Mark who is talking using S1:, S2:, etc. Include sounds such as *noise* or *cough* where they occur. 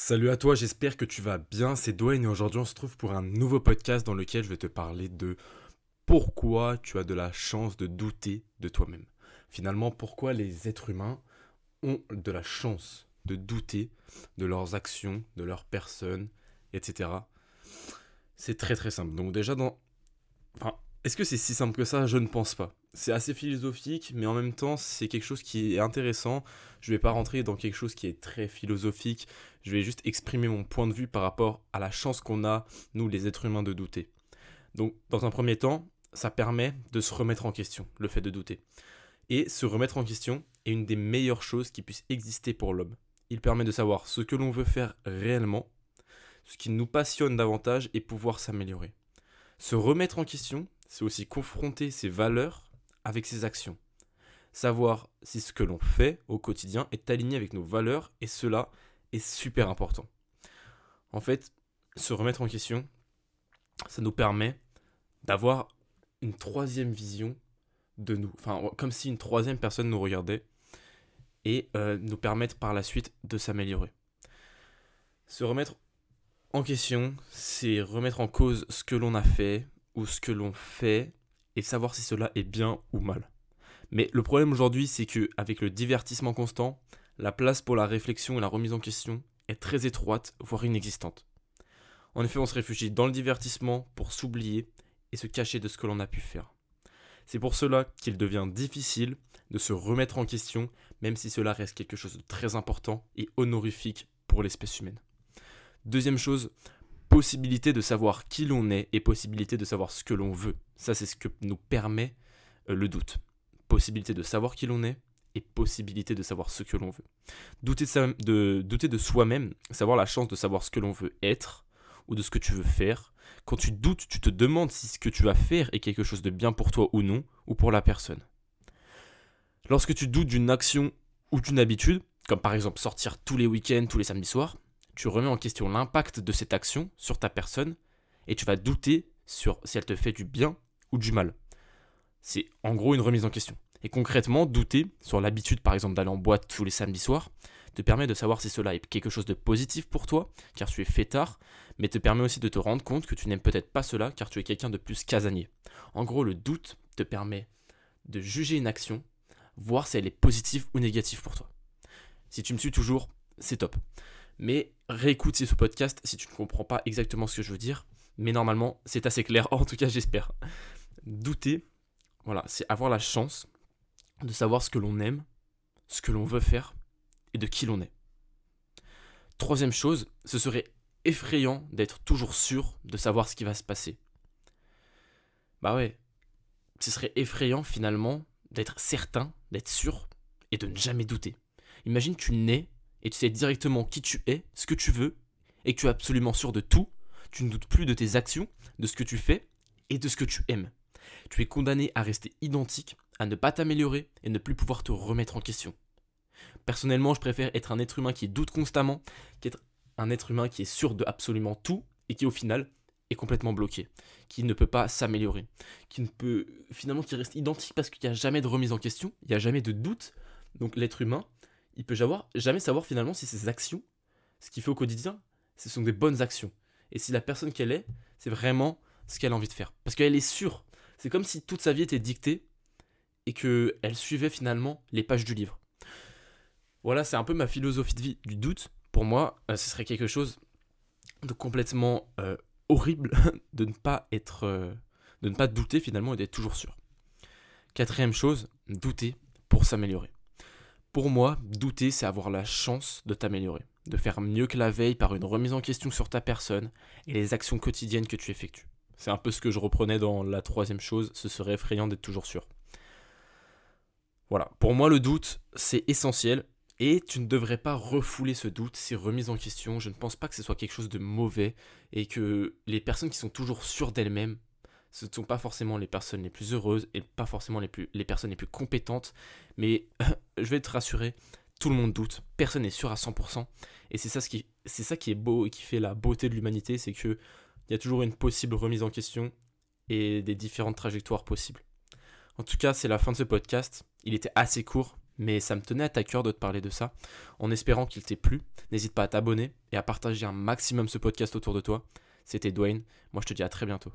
S1: Salut à toi, j'espère que tu vas bien, c'est Dwayne et aujourd'hui on se trouve pour un nouveau podcast dans lequel je vais te parler de pourquoi tu as de la chance de douter de toi-même. Finalement, pourquoi les êtres humains ont de la chance de douter de leurs actions, de leur personne, etc. C'est très très simple. Donc déjà dans... Enfin, est-ce que c'est si simple que ça? Je ne pense pas. C'est assez philosophique, mais en même temps, c'est quelque chose qui est intéressant. Je ne vais pas rentrer dans quelque chose qui est très philosophique. Je vais juste exprimer mon point de vue par rapport à la chance qu'on a, nous les êtres humains, de douter. Donc, dans un premier temps, ça permet de se remettre en question, le fait de douter. Et se remettre en question est une des meilleures choses qui puissent exister pour l'homme. Il permet de savoir ce que l'on veut faire réellement, ce qui nous passionne davantage et pouvoir s'améliorer. Se remettre en question, c'est aussi confronter ses valeurs avec ses actions. Savoir si ce que l'on fait au quotidien est aligné avec nos valeurs et cela est super important. En fait, se remettre en question, ça nous permet d'avoir une troisième vision de nous. Enfin, comme si une troisième personne nous regardait et euh, nous permettre par la suite de s'améliorer. Se remettre en question, c'est remettre en cause ce que l'on a fait, ou ce que l'on fait et savoir si cela est bien ou mal. Mais le problème aujourd'hui, c'est que avec le divertissement constant, la place pour la réflexion et la remise en question est très étroite, voire inexistante. En effet, on se réfugie dans le divertissement pour s'oublier et se cacher de ce que l'on a pu faire. C'est pour cela qu'il devient difficile de se remettre en question, même si cela reste quelque chose de très important et honorifique pour l'espèce humaine. Deuxième chose, possibilité de savoir qui l'on est et possibilité de savoir ce que l'on veut. Ça, c'est ce que nous permet euh, le doute. Possibilité de savoir qui l'on est et possibilité de savoir ce que l'on veut. Douter de, douter de soi-même, savoir la chance de savoir ce que l'on veut être ou de ce que tu veux faire. Quand tu doutes, tu te demandes si ce que tu vas faire est quelque chose de bien pour toi ou non, ou pour la personne. Lorsque tu doutes d'une action ou d'une habitude, comme par exemple sortir tous les week-ends, tous les samedis soirs, tu remets en question l'impact de cette action sur ta personne et tu vas douter sur si elle te fait du bien ou du mal. C'est en gros une remise en question. Et concrètement, douter sur l'habitude par exemple d'aller en boîte tous les samedis soirs te permet de savoir si cela est quelque chose de positif pour toi, car tu es fêtard, mais te permet aussi de te rendre compte que tu n'aimes peut-être pas cela, car tu es quelqu'un de plus casanier. En gros, le doute te permet de juger une action, voir si elle est positive ou négative pour toi. Si tu me suis toujours, c'est top. Mais réécoute ce podcast si tu ne comprends pas exactement ce que je veux dire. Mais normalement, c'est assez clair. *laughs* En tout cas, j'espère. Douter, voilà, c'est avoir la chance de savoir ce que l'on aime, ce que l'on veut faire et de qui l'on est. Troisième chose, ce serait effrayant d'être toujours sûr de savoir ce qui va se passer. Bah ouais, ce serait effrayant finalement d'être certain, d'être sûr et de ne jamais douter. Imagine tu nais et tu sais directement qui tu es, ce que tu veux, et que tu es absolument sûr de tout, tu ne doutes plus de tes actions, de ce que tu fais et de ce que tu aimes. Tu es condamné à rester identique, à ne pas t'améliorer et ne plus pouvoir te remettre en question. Personnellement, je préfère être un être humain qui doute constamment qu'être un être humain qui est sûr de absolument tout et qui au final est complètement bloqué, qui ne peut pas s'améliorer, qui ne peut finalement qui reste identique parce qu'il n'y a jamais de remise en question, il n'y a jamais de doute. Donc l'être humain, il peut jamais savoir finalement si ses actions, ce qu'il fait au quotidien, ce sont des bonnes actions. Et si la personne qu'elle est, c'est vraiment ce qu'elle a envie de faire. Parce qu'elle est sûre. C'est comme si toute sa vie était dictée et qu'elle suivait finalement les pages du livre. Voilà, c'est un peu ma philosophie de vie du doute. Pour moi, euh, ce serait quelque chose de complètement euh, horrible *laughs* de ne pas être, euh, de ne pas douter finalement et d'être toujours sûr. Quatrième chose, douter pour s'améliorer. Pour moi, douter, c'est avoir la chance de t'améliorer, de faire mieux que la veille par une remise en question sur ta personne et les actions quotidiennes que tu effectues. C'est un peu ce que je reprenais dans la troisième chose, ce serait effrayant d'être toujours sûr. Voilà, pour moi le doute, c'est essentiel et tu ne devrais pas refouler ce doute, ces remises en question. Je ne pense pas que ce soit quelque chose de mauvais et que les personnes qui sont toujours sûres d'elles-mêmes ce ne sont pas forcément les personnes les plus heureuses et pas forcément les, personnes les plus compétentes. Mais *laughs* je vais te rassurer, tout le monde doute, personne n'est sûr à 100%. Et c'est ça, qui, c'est ça qui est beau et qui fait la beauté de l'humanité, c'est qu'il y a toujours une possible remise en question et des différentes trajectoires possibles. En tout cas, c'est la fin de ce podcast. Il était assez court, mais ça me tenait à cœur de te parler de ça. En espérant qu'il t'ait plu, n'hésite pas à t'abonner et à partager un maximum ce podcast autour de toi. C'était Dwayne, moi je te dis à très bientôt.